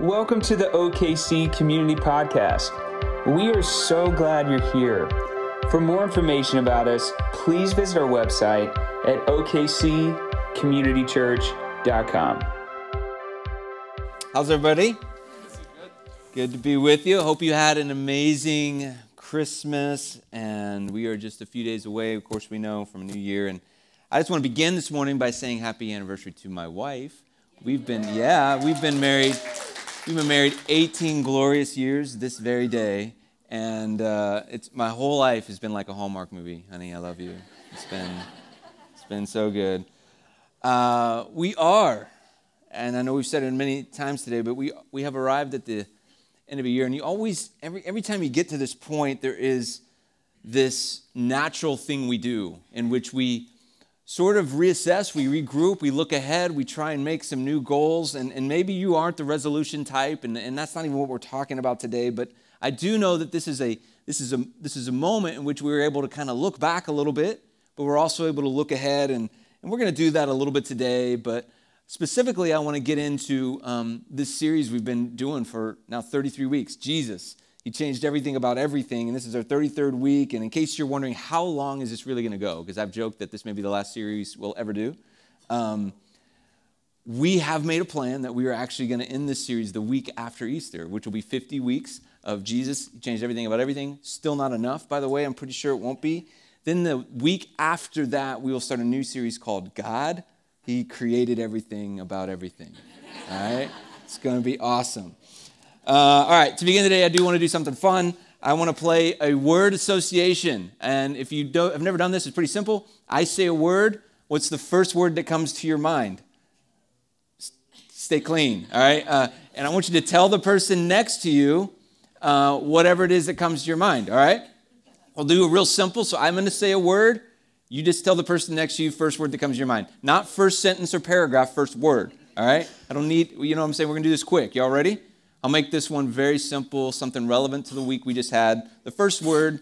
Welcome to the OKC Community Podcast. We are so glad you're here. For more information about us, please visit our website at okccommunitychurch.com. How's everybody? Good to be with you. Hope you had an amazing Christmas, and we are just a few days away, of course, we know, from new year. And I just want to begin this morning by saying happy anniversary to my wife. We've been, yeah, we've been married. We've been married 18 glorious years this very day, and uh, it's my whole life has been like a Hallmark movie. Honey, I love you. It's been, it's been so good. Uh, we are, and I know we've said it many times today, but we we have arrived at the end of a year, and you always every every time you get to this point, there is this natural thing we do in which we sort of reassess, we regroup, we look ahead, we try and make some new goals. And, and maybe you aren't the resolution type, and, and that's not even what we're talking about today, but I do know that this is a this is a this is a moment in which we were able to kind of look back a little bit, but we're also able to look ahead, and, and we're going to do that a little bit today. But specifically, I want to get into um, this series we've been doing for now 33 weeks, Jesus. He changed everything about everything, and this is our 33rd week. And in case you're wondering how long is this really going to go, because I've joked that this may be the last series we'll ever do. Um, we have made a plan that we are actually going to end this series the week after Easter, which will be 50 weeks of Jesus. He changed everything about everything. Still not enough, by the way. I'm pretty sure it won't be. Then the week after that, we will start a new series called God. He created everything about everything. All right? It's going to be awesome. Uh, all right, to begin today, I do want to do something fun. I want to play a word association. And if you don't, have never done this, it's pretty simple. I say a word. What's the first word that comes to your mind? Stay clean, all right? Uh, and I want you to tell the person next to you uh, whatever it is that comes to your mind, all right? We'll do a real simple. So I'm going to say a word. You just tell the person next to you first word that comes to your mind. Not first sentence or paragraph, first word, all right? I don't need, you know what I'm saying? We're going to do this quick. Y'all ready? I'll make this one very simple, something relevant to the week we just had. The first word,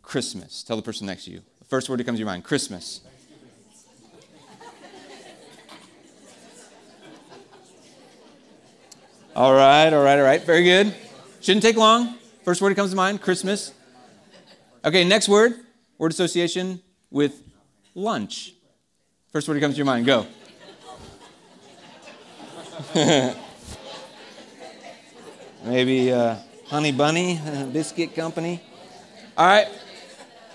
Christmas. Tell the person next to you. The first word that comes to your mind, Christmas. All right, all right, all right. Very good. Shouldn't take long. First word that comes to mind, Christmas. Okay, next word, word association with lunch. First word that comes to your mind, go. Maybe uh, Honey Bunny uh, Biscuit Company. All right.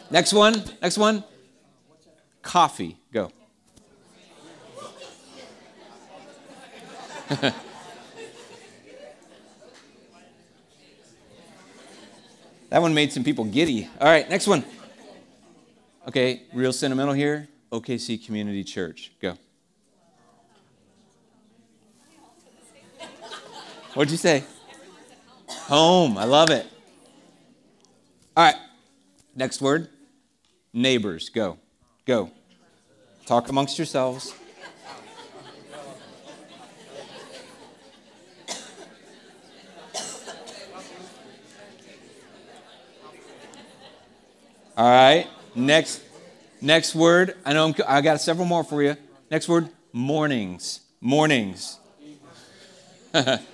Next one. Next one. Coffee. Go. that one made some people giddy. All right. Next one. Okay. Real sentimental here. OKC Community Church. Go. What'd you say? Home. I love it. All right. Next word neighbors. Go. Go. Talk amongst yourselves. All right. Next next word. I know I'm, I got several more for you. Next word mornings. Mornings.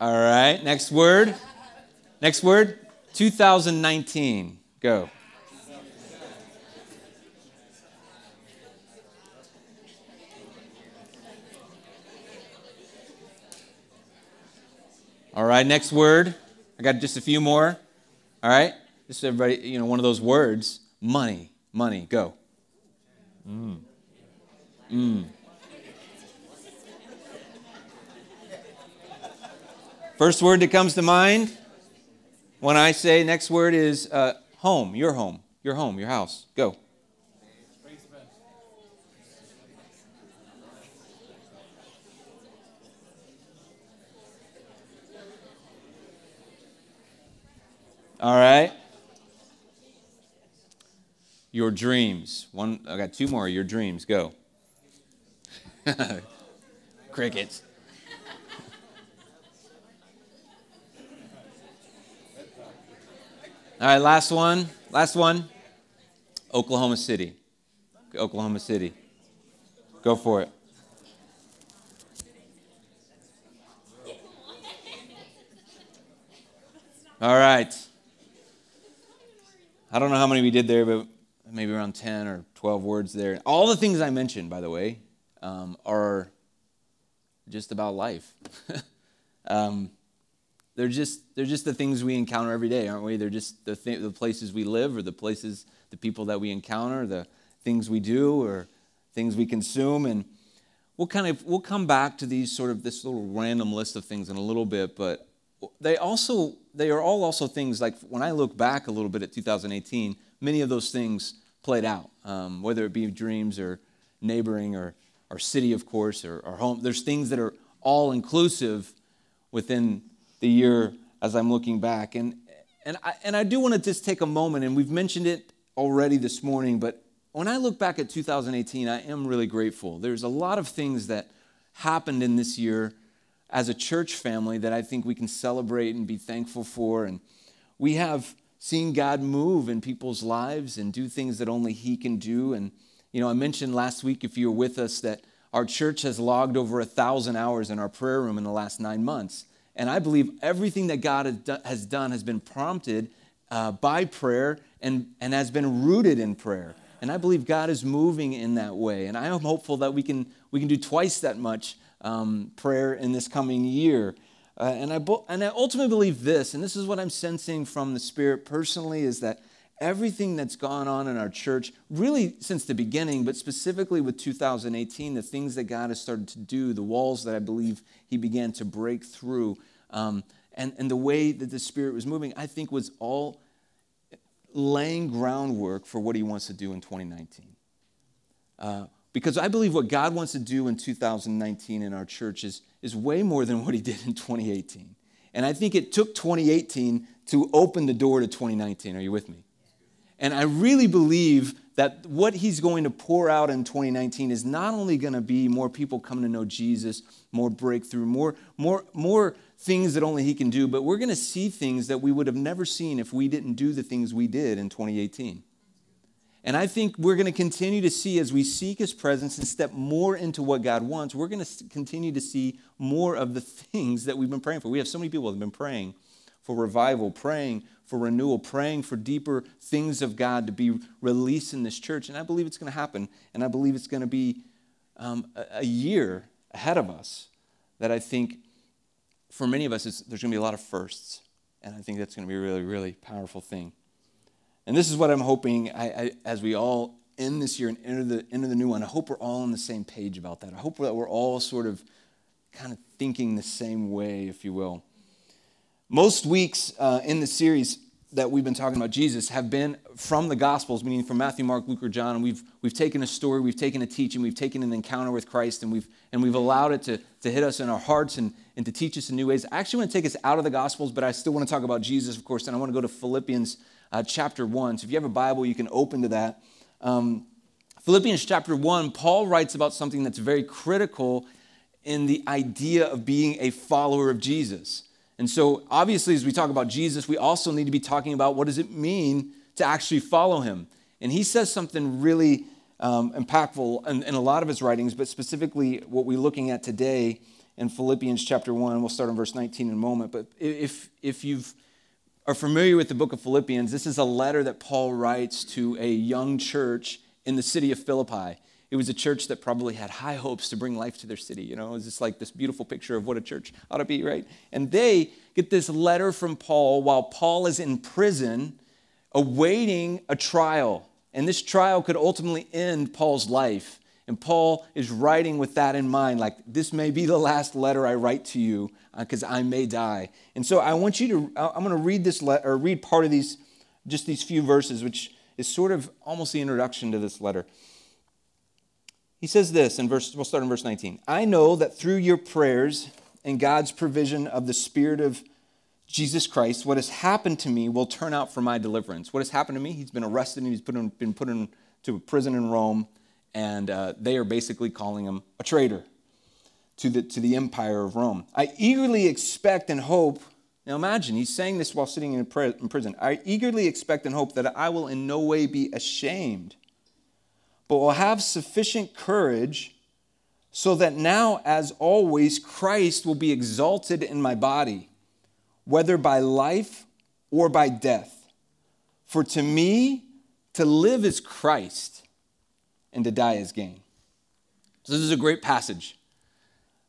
All right, next word. Next word 2019. Go. All right, next word. I got just a few more. All right, just everybody, you know, one of those words money. Money. Go. Mm. Mm. First word that comes to mind when I say next word is uh, home, your home, your home, your house. Go. All right. Your dreams. One I got two more. Your dreams. Go. Crickets. All right, last one. Last one. Oklahoma City. Oklahoma City. Go for it. All right. I don't know how many we did there, but maybe around 10 or 12 words there. All the things I mentioned, by the way, um, are just about life. um, they're just they're just the things we encounter every day, aren't we? They're just the th- the places we live, or the places, the people that we encounter, the things we do, or things we consume, and we'll kind of we'll come back to these sort of this little random list of things in a little bit, but they also they are all also things like when I look back a little bit at 2018, many of those things played out, um, whether it be dreams or neighboring or our city, of course, or our home. There's things that are all inclusive within the year as I'm looking back. And, and, I, and I do want to just take a moment, and we've mentioned it already this morning, but when I look back at 2018, I am really grateful. There's a lot of things that happened in this year as a church family that I think we can celebrate and be thankful for. And we have seen God move in people's lives and do things that only He can do. And, you know, I mentioned last week, if you were with us, that our church has logged over a thousand hours in our prayer room in the last nine months. And I believe everything that God has done has been prompted uh, by prayer and, and has been rooted in prayer. And I believe God is moving in that way. And I am hopeful that we can, we can do twice that much um, prayer in this coming year. Uh, and, I, and I ultimately believe this, and this is what I'm sensing from the Spirit personally, is that everything that's gone on in our church, really since the beginning, but specifically with 2018, the things that God has started to do, the walls that I believe He began to break through, um, and, and the way that the Spirit was moving, I think was all laying groundwork for what He wants to do in 2019. Uh, because I believe what God wants to do in 2019 in our church is, is way more than what He did in 2018. And I think it took 2018 to open the door to 2019. Are you with me? And I really believe that what he's going to pour out in 2019 is not only going to be more people coming to know Jesus, more breakthrough, more, more, more things that only he can do, but we're going to see things that we would have never seen if we didn't do the things we did in 2018. And I think we're going to continue to see as we seek his presence and step more into what God wants, we're going to continue to see more of the things that we've been praying for. We have so many people that have been praying for revival, praying for renewal, praying for deeper things of God to be released in this church. And I believe it's going to happen. And I believe it's going to be um, a, year ahead of us that I think for many of us, there's going to be a lot of firsts. And I think that's going to be a really, really powerful thing. And this is what I'm hoping I, I, as we all end this year and enter the, enter the new one. I hope we're all on the same page about that. I hope that we're all sort of kind of thinking the same way, if you will. Most weeks uh, in the series that we've been talking about Jesus have been from the Gospels, meaning from Matthew, Mark, Luke, or John. And we've, we've taken a story, we've taken a teaching, we've taken an encounter with Christ, and we've, and we've allowed it to, to hit us in our hearts and, and to teach us in new ways. I actually want to take us out of the Gospels, but I still want to talk about Jesus, of course, and I want to go to Philippians uh, chapter 1. So if you have a Bible, you can open to that. Um, Philippians chapter 1, Paul writes about something that's very critical in the idea of being a follower of Jesus. And so, obviously, as we talk about Jesus, we also need to be talking about what does it mean to actually follow him. And he says something really um, impactful in, in, a lot of his writings, but specifically what we're looking at today in Philippians chapter 1. We'll start in verse 19 in a moment. But if, if you are familiar with the book of Philippians, this is a letter that Paul writes to a young church in the city of Philippi. It was a church that probably had high hopes to bring life to their city. You know, it was just like this beautiful picture of what a church ought to be, right? And they get this letter from Paul while Paul is in prison awaiting a trial. And this trial could ultimately end Paul's life. And Paul is writing with that in mind, like, this may be the last letter I write to you because uh, I may die. And so I want you to, I'm going to read this letter, or read part of these, just these few verses, which is sort of almost the introduction to this letter. He says this in verse, we'll start in verse 19. I know that through your prayers and God's provision of the Spirit of Jesus Christ, what has happened to me will turn out for my deliverance. What has happened to me? He's been arrested and he's put in, been put into a prison in Rome, and uh, they are basically calling him a traitor to the, to the empire of Rome. I eagerly expect and hope. Now imagine, he's saying this while sitting in prison. I eagerly expect and hope that I will in no way be ashamed but will have sufficient courage so that now, as always, Christ will be exalted in my body, whether by life or by death. For to me, to live is Christ, and to die is gain. So, this is a great passage.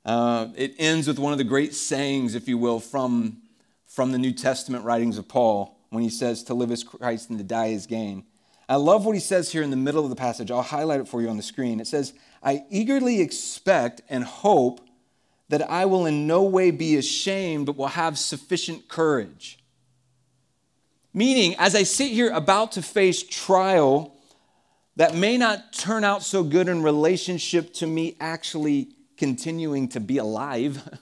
Uh, it ends with one of the great sayings, if you will, from, from the New Testament writings of Paul when he says, To live is Christ and to die is gain. I love what he says here in the middle of the passage. I'll highlight it for you on the screen. It says, I eagerly expect and hope that I will in no way be ashamed, but will have sufficient courage. Meaning, as I sit here about to face trial that may not turn out so good in relationship to me actually continuing to be alive,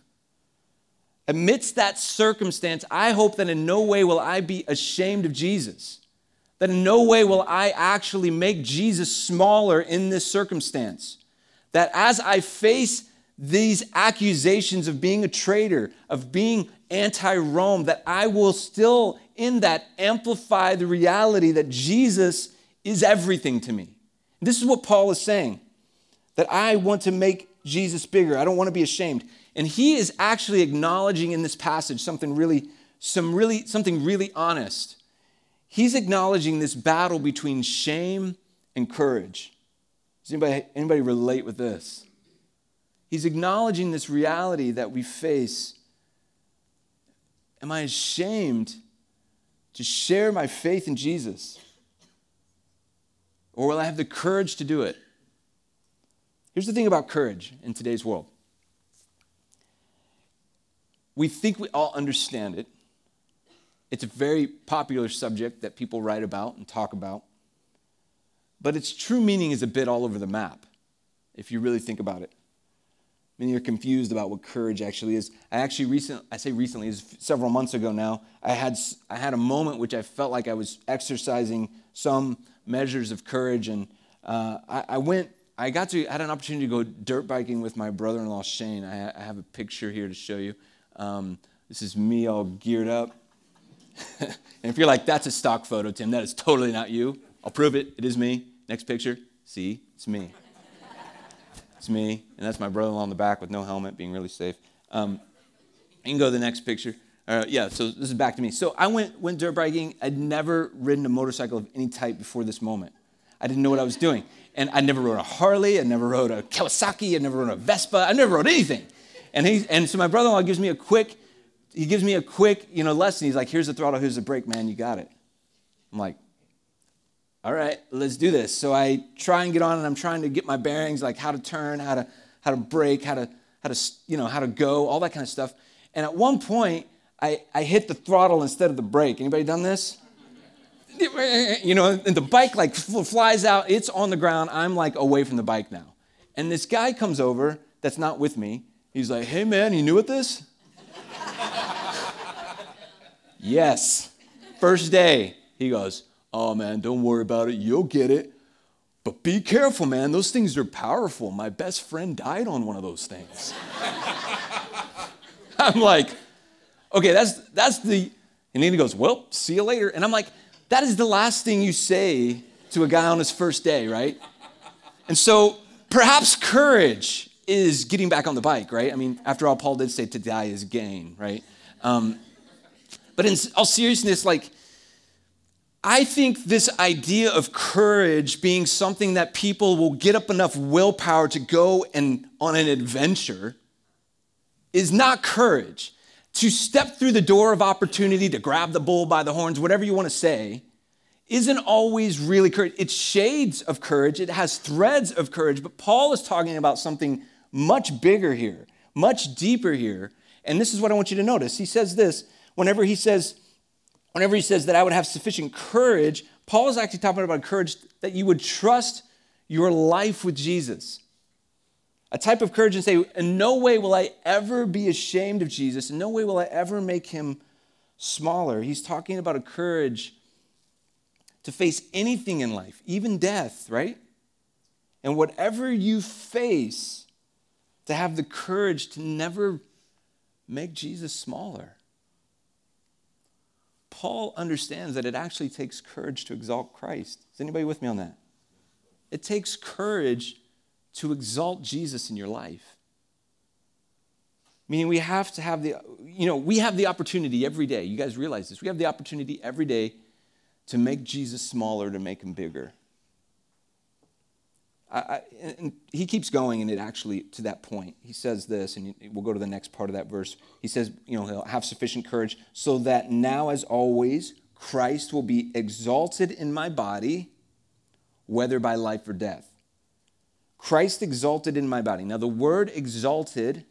amidst that circumstance, I hope that in no way will I be ashamed of Jesus. That in no way will I actually make Jesus smaller in this circumstance that as I face these accusations of being a traitor, of being anti Rome, that I will still, in that, amplify the reality that Jesus is everything to me. This is what Paul is saying that I want to make Jesus bigger. I don't want to be ashamed. And he is actually acknowledging in this passage something really, some really, something really honest. He's acknowledging this battle between shame and courage. Does anybody, anybody relate with this? He's acknowledging this reality that we face. Am I ashamed to share my faith in Jesus? Or will I have the courage to do it? Here's the thing about courage in today's world we think we all understand it. It's a very popular subject that people write about and talk about but its true meaning is a bit all over the map, if you really think about it. Many are confused about what courage actually is. I actually recently, I say recently, is several months ago now, I had, I had a moment which I felt like I was exercising some measures of courage. And uh, I, I, went, I got to, I had an opportunity to go dirt biking with my brother in law, Shane. I, I, have a picture here to show you. Um, this is me all geared up. and if you're like, that's a stock photo, Tim, that is totally not you. I'll prove it. It is me. Next picture. See, it's me. It's me. And that's my brother in law in the back with no helmet, being really safe. Um, you can go to the next picture. Uh, yeah, so this is back to me. So I went, went dirt biking. I'd never ridden a motorcycle of any type before this moment. I didn't know what I was doing. And I never rode a Harley. I never rode a Kawasaki. I never rode a Vespa. I never rode anything. And, he, and so my brother-in-law gives me a quick, he gives me a quick, you know, lesson. He's like, here's the throttle, here's the brake, man, you got it. I'm like, all right, let's do this. So I try and get on and I'm trying to get my bearings, like how to turn, how to, how to brake, how to, how to, you know, how to go, all that kind of stuff. And at one point, I, I hit the throttle instead of the brake. Anybody done this? You know, and the bike like flies out. It's on the ground. I'm like away from the bike now. And this guy comes over that's not with me. He's like, hey man, you new at this? Yes. First day. He goes, Oh man, don't worry about it. You'll get it. But be careful, man. Those things are powerful. My best friend died on one of those things. I'm like, okay, that's that's the and then he goes, Well, see you later. And I'm like, that is the last thing you say to a guy on his first day, right? And so perhaps courage is getting back on the bike, right? I mean, after all, Paul did say to die is gain, right? Um, but in all seriousness, like I think this idea of courage being something that people will get up enough willpower to go and on an adventure is not courage. To step through the door of opportunity, to grab the bull by the horns, whatever you want to say, isn't always really courage. It's shades of courage, it has threads of courage, but Paul is talking about something much bigger here, much deeper here. And this is what I want you to notice. He says this whenever he says, whenever he says that I would have sufficient courage, Paul is actually talking about courage that you would trust your life with Jesus. A type of courage and say, in no way will I ever be ashamed of Jesus. In no way will I ever make him smaller. He's talking about a courage to face anything in life, even death, right? And whatever you face, to have the courage to never make Jesus smaller. Paul understands that it actually takes courage to exalt Christ. Is anybody with me on that? It takes courage to exalt Jesus in your life. Meaning we have to have the, you know, we have the opportunity every day. You guys realize this. We have the opportunity every day to make Jesus smaller, to make him bigger. I, I, and he keeps going, and it actually, to that point, he says this, and we'll go to the next part of that verse. He says, you know, he'll have sufficient courage so that now, as always, Christ will be exalted in my body, whether by life or death. Christ exalted in my body. Now, the word exalted,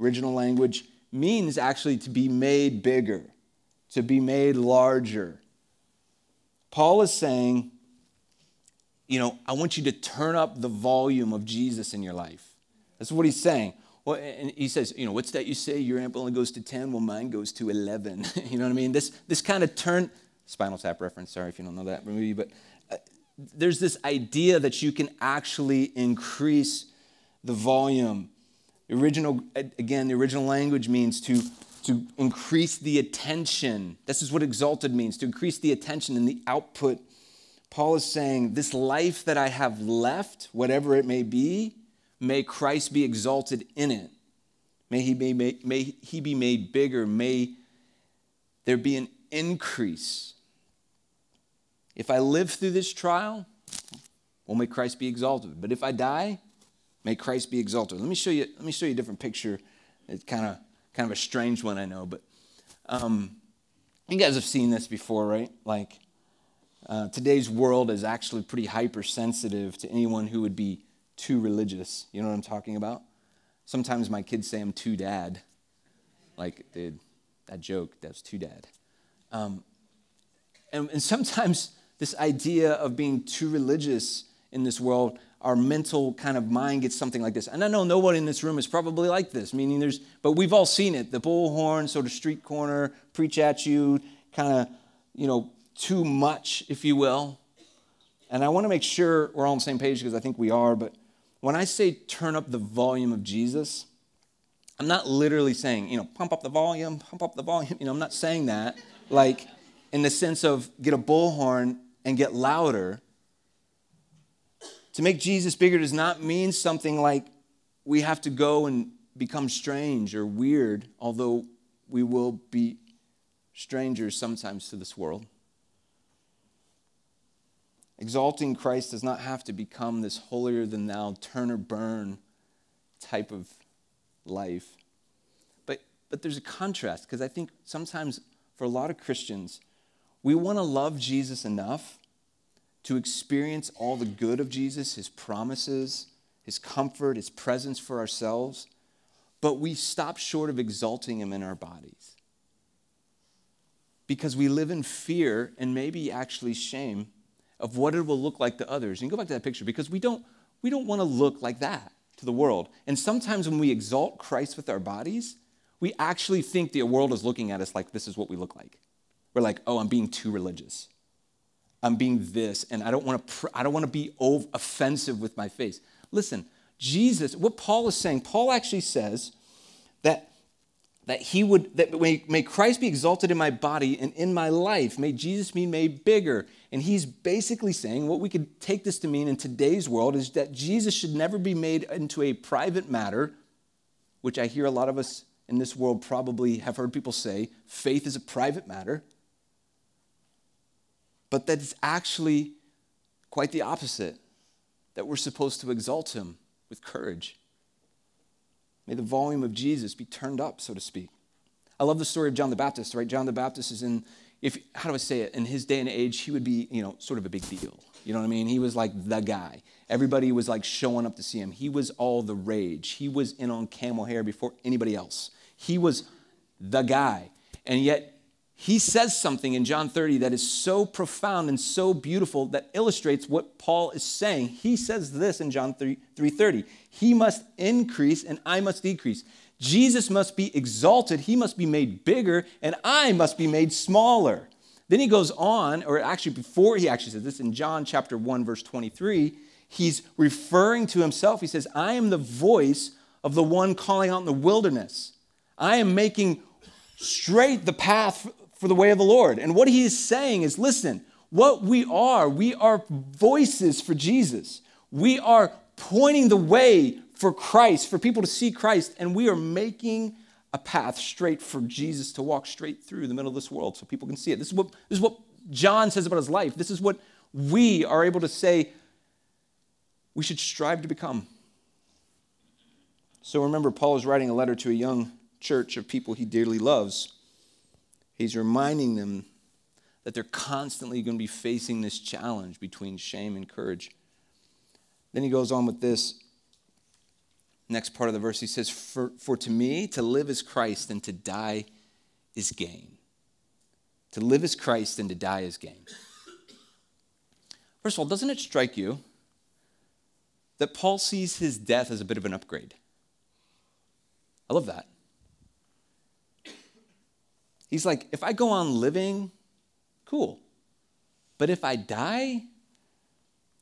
original language, means actually to be made bigger, to be made larger. Paul is saying, you know, I want you to turn up the volume of Jesus in your life. That's what he's saying. Well, and he says, you know, what's that you say? Your amp only goes to 10, well, mine goes to 11. you know what I mean? This, this kind of turn, Spinal Tap reference, sorry if you don't know that movie, but uh, there's this idea that you can actually increase the volume. The original, again, the original language means to, to increase the attention. This is what exalted means, to increase the attention and the output. Paul is saying, This life that I have left, whatever it may be, may Christ be exalted in it. May he be made, may he be made bigger. May there be an increase. If I live through this trial, well, may Christ be exalted. But if I die, may Christ be exalted. Let me show you, let me show you a different picture. It's kind of kind of a strange one, I know, but um, you guys have seen this before, right? Like uh, today's world is actually pretty hypersensitive to anyone who would be too religious. You know what I'm talking about? Sometimes my kids say I'm too dad. Like, dude, that joke, that's too dad. Um, and, and sometimes this idea of being too religious in this world, our mental kind of mind gets something like this. And I know no one in this room is probably like this, meaning there's, but we've all seen it the bullhorn, sort of street corner, preach at you, kind of, you know, too much, if you will. And I want to make sure we're all on the same page because I think we are, but when I say turn up the volume of Jesus, I'm not literally saying, you know, pump up the volume, pump up the volume. You know, I'm not saying that like in the sense of get a bullhorn and get louder. To make Jesus bigger does not mean something like we have to go and become strange or weird, although we will be strangers sometimes to this world. Exalting Christ does not have to become this holier than thou, turn or burn type of life. But, but there's a contrast because I think sometimes for a lot of Christians, we want to love Jesus enough to experience all the good of Jesus, his promises, his comfort, his presence for ourselves, but we stop short of exalting him in our bodies. Because we live in fear and maybe actually shame of what it will look like to others. And go back to that picture because we don't, we don't want to look like that to the world. And sometimes when we exalt Christ with our bodies, we actually think the world is looking at us like this is what we look like. We're like, oh, I'm being too religious. I'm being this, and I don't want to. Pr- I don't want to be offensive with my face. Listen, Jesus. What Paul is saying. Paul actually says that he would that may, may Christ be exalted in my body and in my life. May Jesus be made bigger. And he's basically saying what we could take this to mean in today's world is that Jesus should never be made into a private matter, which I hear a lot of us in this world probably have heard people say faith is a private matter. But that it's actually quite the opposite, that we're supposed to exalt him with courage May the volume of Jesus be turned up, so to speak. I love the story of John the Baptist, right? John the Baptist is in, if how do I say it? In his day and age, he would be, you know, sort of a big deal. You know what I mean? He was like the guy. Everybody was like showing up to see him. He was all the rage. He was in on camel hair before anybody else. He was the guy. And yet he says something in John 30 that is so profound and so beautiful that illustrates what Paul is saying. He says this in John 3, 3:30. He must increase and I must decrease. Jesus must be exalted, he must be made bigger, and I must be made smaller. Then he goes on, or actually before he actually says this in John chapter 1 verse 23, he's referring to himself. He says, "I am the voice of the one calling out in the wilderness. I am making straight the path for the way of the Lord. And what he is saying is listen, what we are, we are voices for Jesus. We are pointing the way for Christ, for people to see Christ, and we are making a path straight for Jesus to walk straight through the middle of this world so people can see it. This is what, this is what John says about his life. This is what we are able to say we should strive to become. So remember, Paul is writing a letter to a young church of people he dearly loves. He's reminding them that they're constantly going to be facing this challenge between shame and courage. Then he goes on with this. Next part of the verse, he says, For, for to me, to live is Christ, and to die is gain. To live is Christ, and to die is gain. First of all, doesn't it strike you that Paul sees his death as a bit of an upgrade? I love that. He's like, if I go on living, cool. But if I die,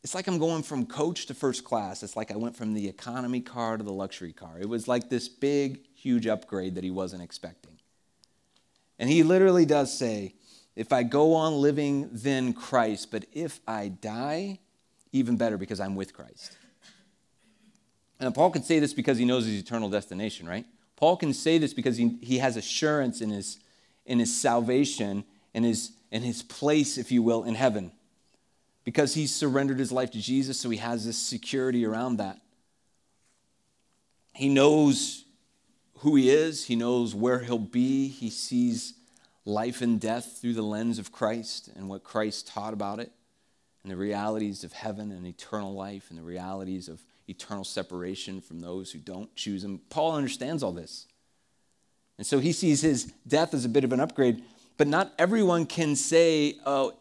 it's like I'm going from coach to first class. It's like I went from the economy car to the luxury car. It was like this big, huge upgrade that he wasn't expecting. And he literally does say, if I go on living, then Christ. But if I die, even better because I'm with Christ. And Paul can say this because he knows his eternal destination, right? Paul can say this because he, he has assurance in his, in his salvation and his, in his place, if you will, in heaven because he's surrendered his life to Jesus, so he has this security around that. He knows who he is, he knows where he'll be, he sees life and death through the lens of Christ and what Christ taught about it, and the realities of heaven and eternal life, and the realities of eternal separation from those who don't choose him. Paul understands all this. And so he sees his death as a bit of an upgrade, but not everyone can say, oh,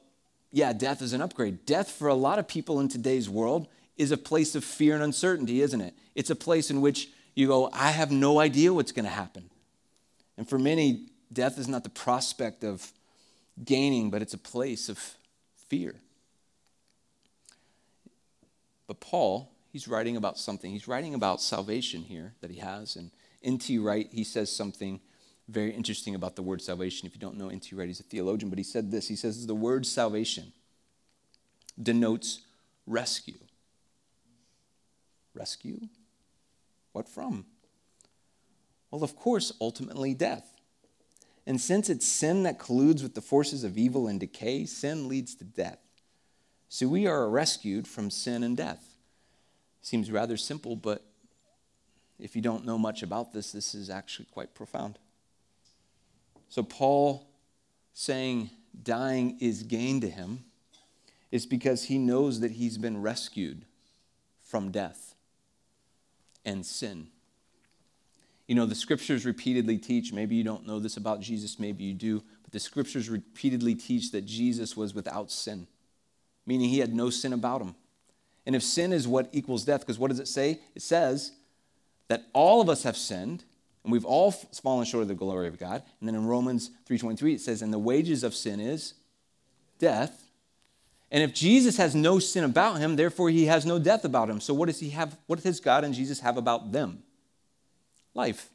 yeah, death is an upgrade. Death, for a lot of people in today's world, is a place of fear and uncertainty, isn't it? It's a place in which you go, I have no idea what's going to happen. And for many, death is not the prospect of gaining, but it's a place of fear. But Paul, he's writing about something. He's writing about salvation here that he has. And N.T. Wright, he says something very interesting about the word salvation. If you don't know N.T. Wright, he's a theologian, but he said this. He says the word salvation denotes rescue. Rescue? What from? Well, of course, ultimately death. And since it's sin that colludes with the forces of evil and decay, sin leads to death. So we are rescued from sin and death. Seems rather simple, but if you don't know much about this, this is actually quite profound. So, Paul saying dying is gain to him is because he knows that he's been rescued from death and sin. You know, the scriptures repeatedly teach, maybe you don't know this about Jesus, maybe you do, but the scriptures repeatedly teach that Jesus was without sin, meaning he had no sin about him. And if sin is what equals death, because what does it say? It says that all of us have sinned and we've all fallen short of the glory of God. And then in Romans 3:23 it says, "And the wages of sin is death." And if Jesus has no sin about him, therefore he has no death about him. So what does he have? What does God and Jesus have about them? Life.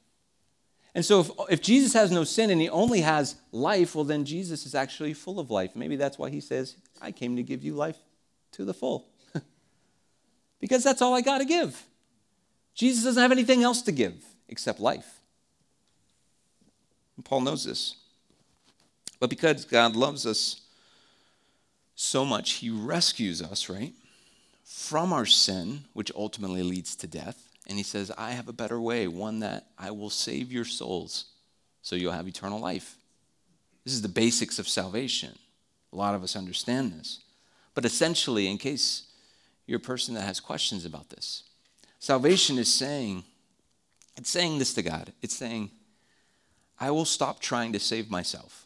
And so if, if Jesus has no sin and he only has life, well, then Jesus is actually full of life. Maybe that's why he says, I came to give you life to the full. because that's all I got to give. Jesus doesn't have anything else to give except life. And Paul knows this. But because God loves us so much, he rescues us, right, from our sin, which ultimately leads to death. And he says, I have a better way, one that I will save your souls so you'll have eternal life. This is the basics of salvation. A lot of us understand this. But essentially, in case you're a person that has questions about this, salvation is saying, it's saying this to God. It's saying, I will stop trying to save myself.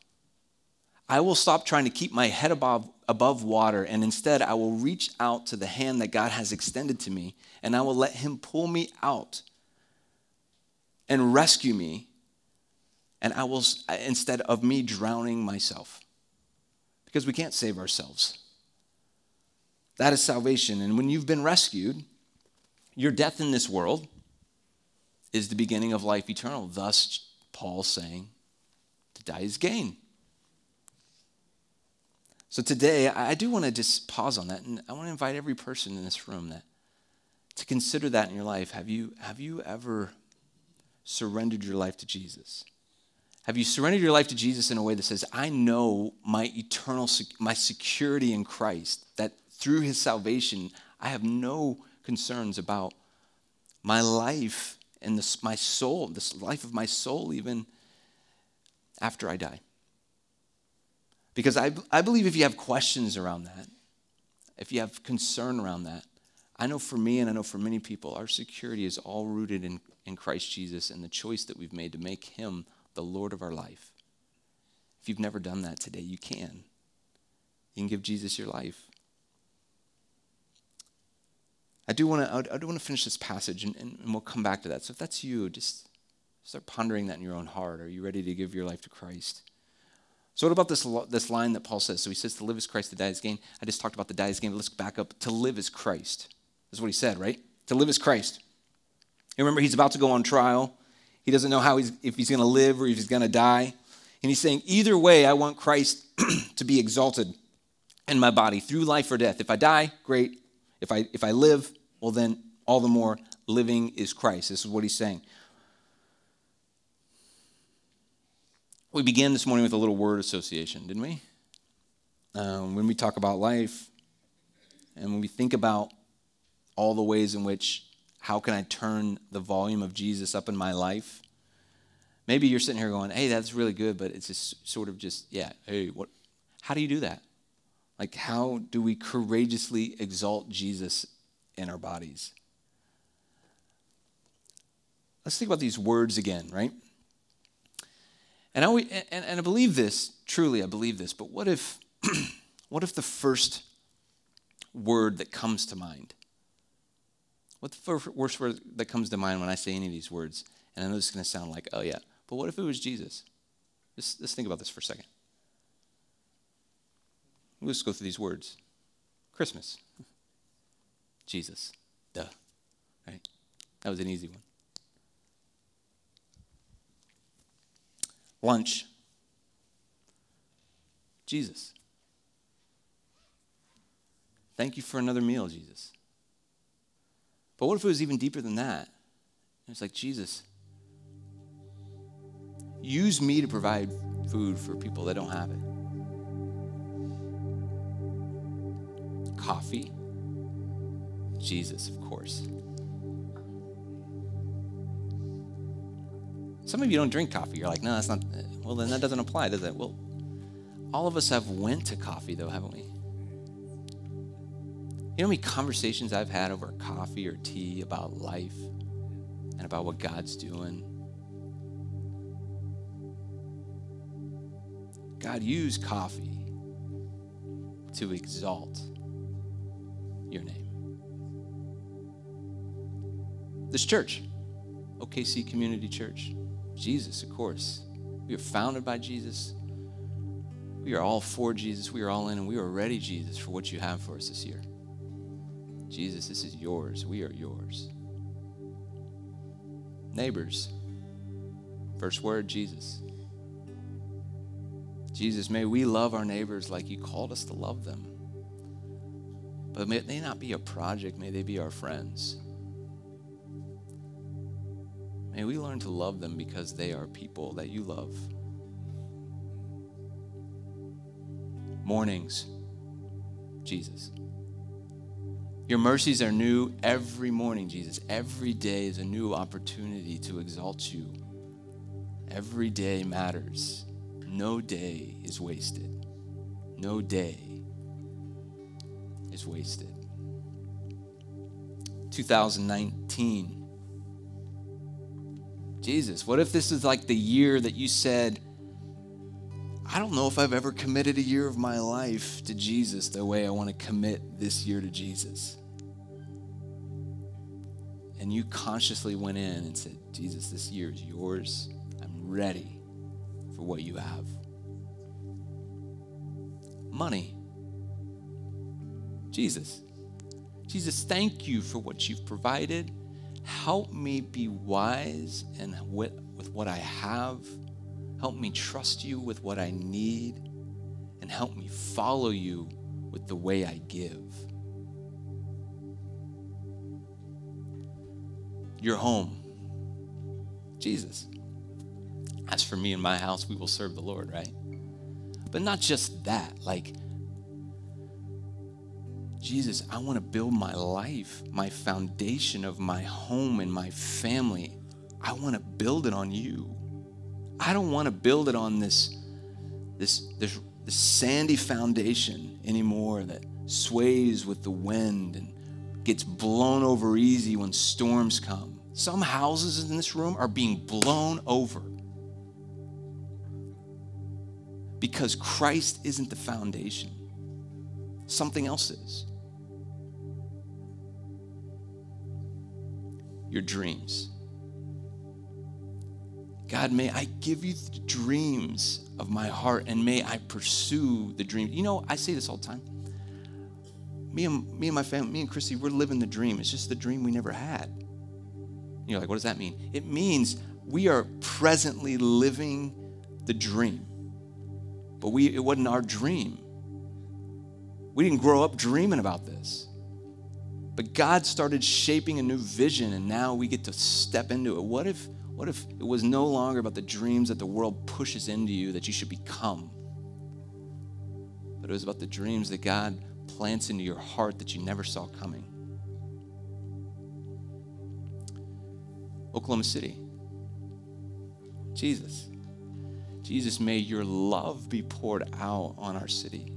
I will stop trying to keep my head above, above water, and instead I will reach out to the hand that God has extended to me, and I will let Him pull me out and rescue me, and I will, instead of me drowning myself. Because we can't save ourselves. That is salvation. And when you've been rescued, your death in this world is the beginning of life eternal. Thus, Paul saying to die is gain. So today, I do want to just pause on that, and I want to invite every person in this room that to consider that in your life. Have you, have you ever surrendered your life to Jesus? Have you surrendered your life to Jesus in a way that says, I know my eternal, my security in Christ, that through his salvation, I have no concerns about my life and this, my soul, this life of my soul, even after I die? Because I, I believe if you have questions around that, if you have concern around that, I know for me and I know for many people, our security is all rooted in, in Christ Jesus and the choice that we've made to make him the Lord of our life. If you've never done that today, you can. You can give Jesus your life. I do want to I do want to finish this passage and, and, we'll come back to that. So if that's you, just start pondering that in your own heart. Are you ready to give your life to Christ? So what about this, this line that Paul says? So he says to live is Christ, to die is gain. I just talked about the die is gain, let's back up. To live is Christ. That's what he said, right? To live is Christ. Remember he's about to go on trial. He doesn't know how he's, if he's going to live or if he's going to die. And he's saying, either way, I want Christ to be exalted in my body through life or death. If I die, great. If I, if I live, well, then all the more living is Christ. This is what he's saying. We began this morning with a little word association, didn't we? Um, when we talk about life and when we think about all the ways in which how can I turn the volume of Jesus up in my life? Maybe you're sitting here going, hey, that's really good, but it's just sort of just, yeah, hey, what, how do you do that? Like, how do we courageously exalt Jesus in our bodies? Let's think about these words again, right? And I, and, and I believe this, truly, I believe this, but what if, what if the first word that comes to mind What the worst word that comes to mind when I say any of these words? And I know this is going to sound like, oh, yeah. But what if it was Jesus? Just, just think about this for a second. Let's go through these words Christmas, Jesus, duh. Right? That was an easy one. Lunch, Jesus. Thank you for another meal, Jesus. But what if it was even deeper than that? It's like, Jesus, use me to provide food for people that don't have it. Coffee, Jesus, of course. Some of you don't drink coffee. You're like, no, that's not. Well, then that doesn't apply, does it? Well, all of us have went to coffee, though, haven't we? You know how many conversations I've had over coffee or tea about life and about what God's doing? God used coffee to exalt your name. This church, OKC Community Church, Jesus, of course. We are founded by Jesus. We are all for Jesus. We are all in, and we are ready, Jesus, for what you have for us this year. Jesus, this is yours. We are yours. Neighbors. First word, Jesus. Jesus, may we love our neighbors like you called us to love them. But may they not be a project, may they be our friends. May we learn to love them because they are people that you love. Mornings, Jesus. Your mercies are new every morning, Jesus. Every day is a new opportunity to exalt you. Every day matters. No day is wasted. No day is wasted. 2019. Jesus, what if this is like the year that you said, I don't know if I've ever committed a year of my life to Jesus the way I want to commit this year to Jesus. And you consciously went in and said, Jesus, this year is yours. I'm ready for what you have. Money. Jesus. Jesus, thank you for what you've provided. Help me be wise and with, with what I have Help me trust you with what I need, and help me follow you with the way I give. your home? Jesus. As for me and my house, we will serve the Lord, right? But not just that, like, Jesus, I want to build my life, my foundation of my home and my family. I want to build it on you. I don't want to build it on this, this, this, this sandy foundation anymore that sways with the wind and gets blown over easy when storms come. Some houses in this room are being blown over because Christ isn't the foundation, something else is. Your dreams. God, may I give you the dreams of my heart and may I pursue the dream. You know, I say this all the time. Me and, me and my family, me and Christy, we're living the dream. It's just the dream we never had. You're like, what does that mean? It means we are presently living the dream. But we, it wasn't our dream. We didn't grow up dreaming about this. But God started shaping a new vision, and now we get to step into it. What if what if it was no longer about the dreams that the world pushes into you that you should become? But it was about the dreams that God plants into your heart that you never saw coming. Oklahoma City. Jesus. Jesus, may your love be poured out on our city.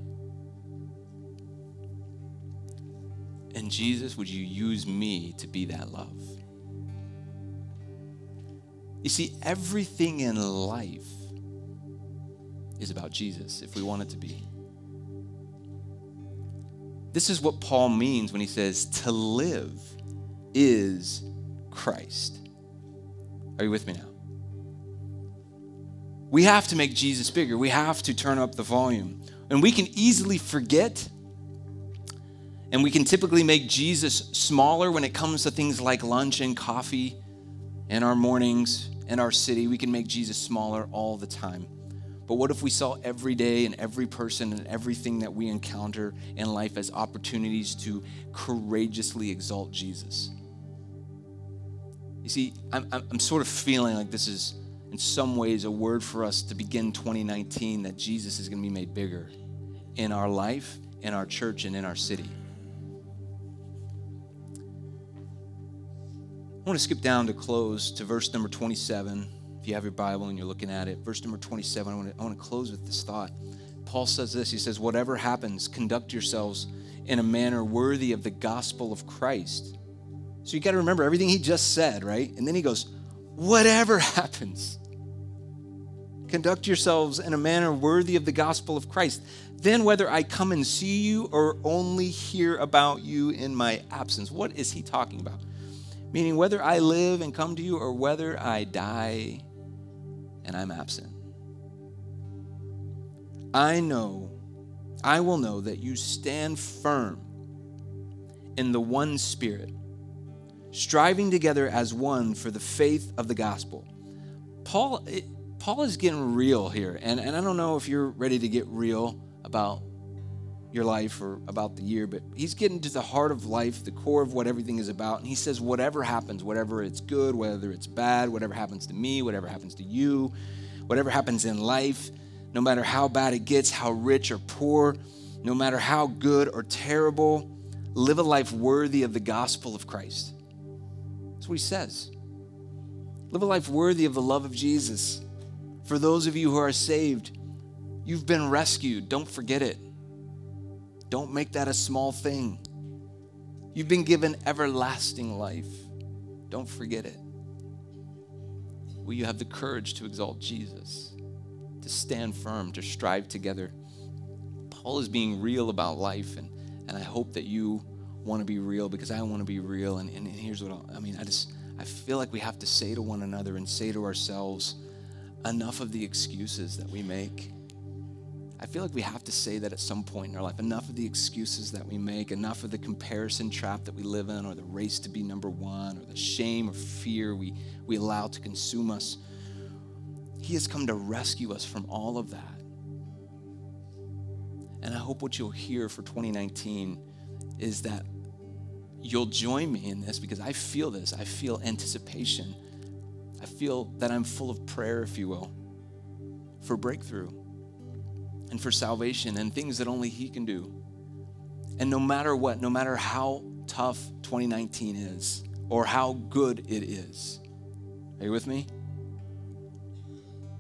And Jesus, would you use me to be that love? You see, everything in life is about Jesus if we want it to be. This is what Paul means when he says, to live is Christ. Are you with me now? We have to make Jesus bigger. We have to turn up the volume. And we can easily forget, and we can typically make Jesus smaller when it comes to things like lunch and coffee in our mornings in our city. We can make Jesus smaller all the time. But what if we saw every day and every person and everything that we encounter in life as opportunities to courageously exalt Jesus? You see, I'm, I'm sort of feeling like this is, in some ways, a word for us to begin 2019 that Jesus is going to be made bigger in our life, in our church, and in our city. I want to skip down to close to verse number 27. If you have your Bible and you're looking at it, verse number 27, I want to, I want to close with this thought. Paul says this He says, Whatever happens, conduct yourselves in a manner worthy of the gospel of Christ. So you got to remember everything he just said, right? And then he goes, Whatever happens, conduct yourselves in a manner worthy of the gospel of Christ. Then, whether I come and see you or only hear about you in my absence, what is he talking about? Meaning, whether I live and come to you or whether I die and I'm absent. I know, I will know that you stand firm in the one Spirit, striving together as one for the faith of the gospel. Paul, it, Paul is getting real here, and, and I don't know if you're ready to get real about your life or about the year, but he's getting to the heart of life, the core of what everything is about. And he says, whatever happens, whatever it's good, whether it's bad, whatever happens to me, whatever happens to you, whatever happens in life, no matter how bad it gets, how rich or poor, no matter how good or terrible, live a life worthy of the gospel of Christ. That's what he says. Live a life worthy of the love of Jesus. For those of you who are saved, you've been rescued. Don't forget it. Don't make that a small thing. You've been given everlasting life. Don't forget it. Will you have the courage to exalt Jesus, to stand firm, to strive together? Paul is being real about life, and, and I hope that you want to be real because I want to be real. And, and here's what I'll, I mean I just, I feel like we have to say to one another and say to ourselves enough of the excuses that we make I feel like we have to say that at some point in our life. Enough of the excuses that we make, enough of the comparison trap that we live in, or the race to be number one, or the shame or fear we, we allow to consume us. He has come to rescue us from all of that. And I hope what you'll hear for 2019 is that you'll join me in this because I feel this. I feel anticipation. I feel that I'm full of prayer, if you will, for breakthrough and for salvation and things that only He can do. And no matter what, no matter how tough 2019 is or how good it is, are you with me?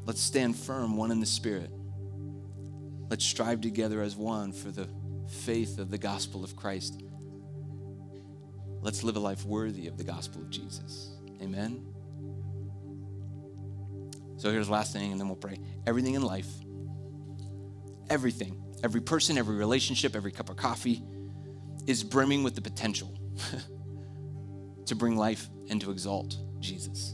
Let's stand firm, one in the Spirit. Let's strive together as one for the faith of the gospel of Christ. Let's live a life worthy of the gospel of Jesus. Amen. So here's the last thing, and then we'll pray. Everything in life, everything, every person, every relationship, every cup of coffee is brimming with the potential to bring life and to exalt Jesus.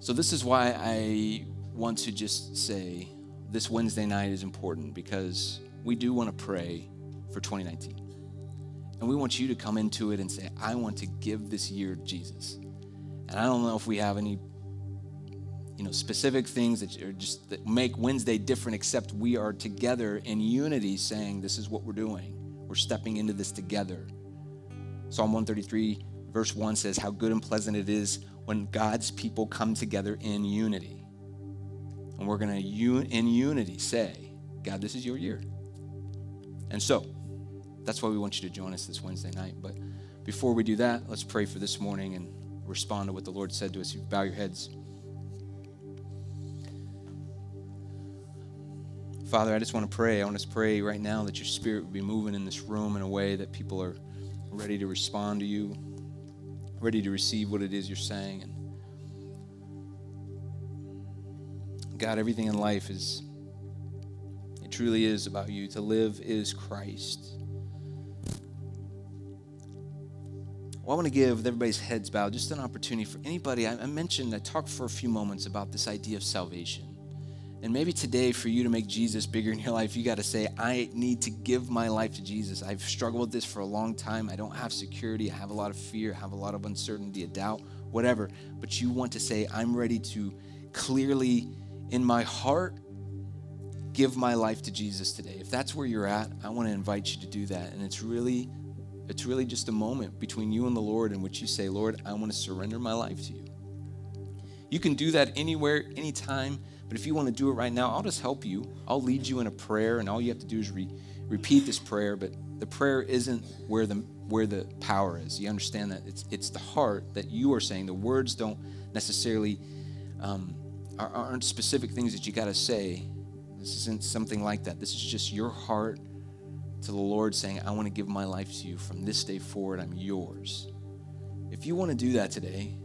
So, this is why I want to just say this Wednesday night is important because we do want to pray for 2019. And we want you to come into it and say, I want to give this year to Jesus. And I don't know if we have any you know specific things that are just that make Wednesday different except we are together in unity saying this is what we're doing. We're stepping into this together. Psalm 133 verse 1 says how good and pleasant it is when God's people come together in unity. And we're going to, in unity, say, God, this is your year. And so, that's why we want you to join us this Wednesday night. But before we do that, let's pray for this morning and respond to what the Lord said to us. You bow your heads. Father, I just want to pray. I want to pray right now that your spirit would be moving in this room in a way that people are ready to respond to you ready to receive what it is you're saying. And God, everything in life is, it truly is about you. To live is Christ. Well, I want to give, with everybody's heads bowed, just an opportunity for anybody. I, mentioned, I talked for a few moments about this idea of salvation. And maybe today, for you to make Jesus bigger in your life, you got to say, I need to give my life to Jesus. I've struggled with this for a long time. I don't have security. I have a lot of fear. I have a lot of uncertainty, a doubt, whatever. But you want to say, I'm ready to clearly, in my heart, give my life to Jesus today. If that's where you're at, I want to invite you to do that. And it's really, it's really just a moment between you and the Lord in which you say, Lord, I want to surrender my life to you. You can do that anywhere, anytime but if you want to do it right now, I'll just help you. I'll lead you in a prayer, and all you have to do is re- repeat this prayer. But the prayer isn't where the where the power is. You understand that it's it's the heart that you are saying. The words don't necessarily um, are, aren't specific things that you got to say. This isn't something like that. This is just your heart to the Lord saying, "I want to give my life to you. From this day forward, I'm yours." If you want to do that today,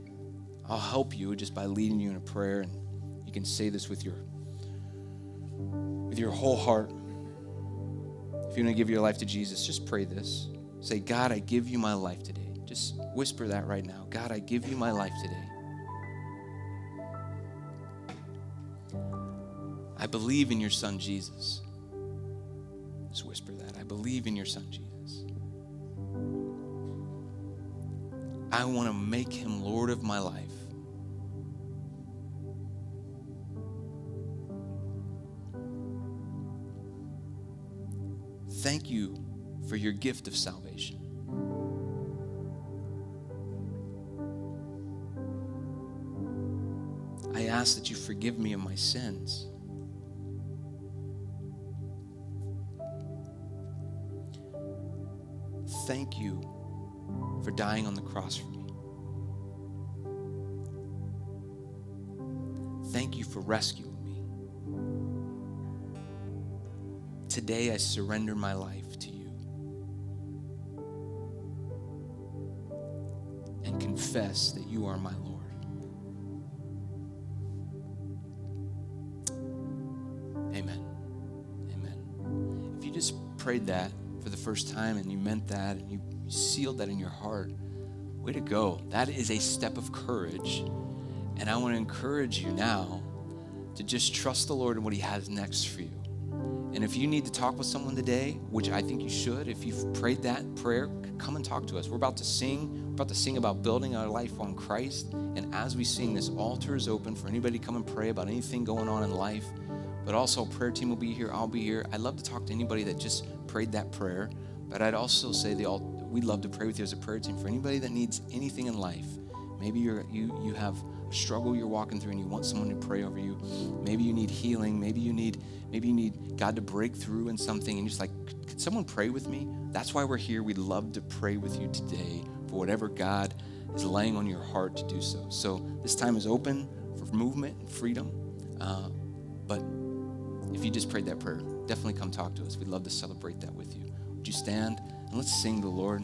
I'll help you just by leading you in a prayer and can say this with your with your whole heart. If you want to give your life to Jesus, just pray this. Say, God, I give you my life today. Just whisper that right now. God, I give you my life today. I believe in your son Jesus. Just whisper that. I believe in your son Jesus. I want to make him Lord of my life. Thank you for your gift of salvation. I ask that you forgive me of my sins. Thank you for dying on the cross for me. Thank you for rescuing Today I surrender my life to you and confess that you are my Lord. Amen. Amen. If you just prayed that for the first time and you meant that and you sealed that in your heart, way to go. That is a step of courage. And I want to encourage you now to just trust the Lord and what He has next for you. And if you need to talk with someone today, which I think you should, if you've prayed that prayer, come and talk to us. We're about to sing. We're about to sing about building our life on Christ. And as we sing, this altar is open for anybody to come and pray about anything going on in life. But also, prayer team will be here. I'll be here. I'd love to talk to anybody that just prayed that prayer. But I'd also say the all, we'd love to pray with you as a prayer team for anybody that needs anything in life. Maybe you're, you, you have struggle you're walking through and you want someone to pray over you. Maybe you need healing. Maybe you need, maybe you need God to break through in something and you're just like, could someone pray with me? That's why we're here. We'd love to pray with you today for whatever God is laying on your heart to do so. So this time is open for movement and freedom. Uh, but if you just prayed that prayer, definitely come talk to us. We'd love to celebrate that with you. Would you stand and let's sing the Lord?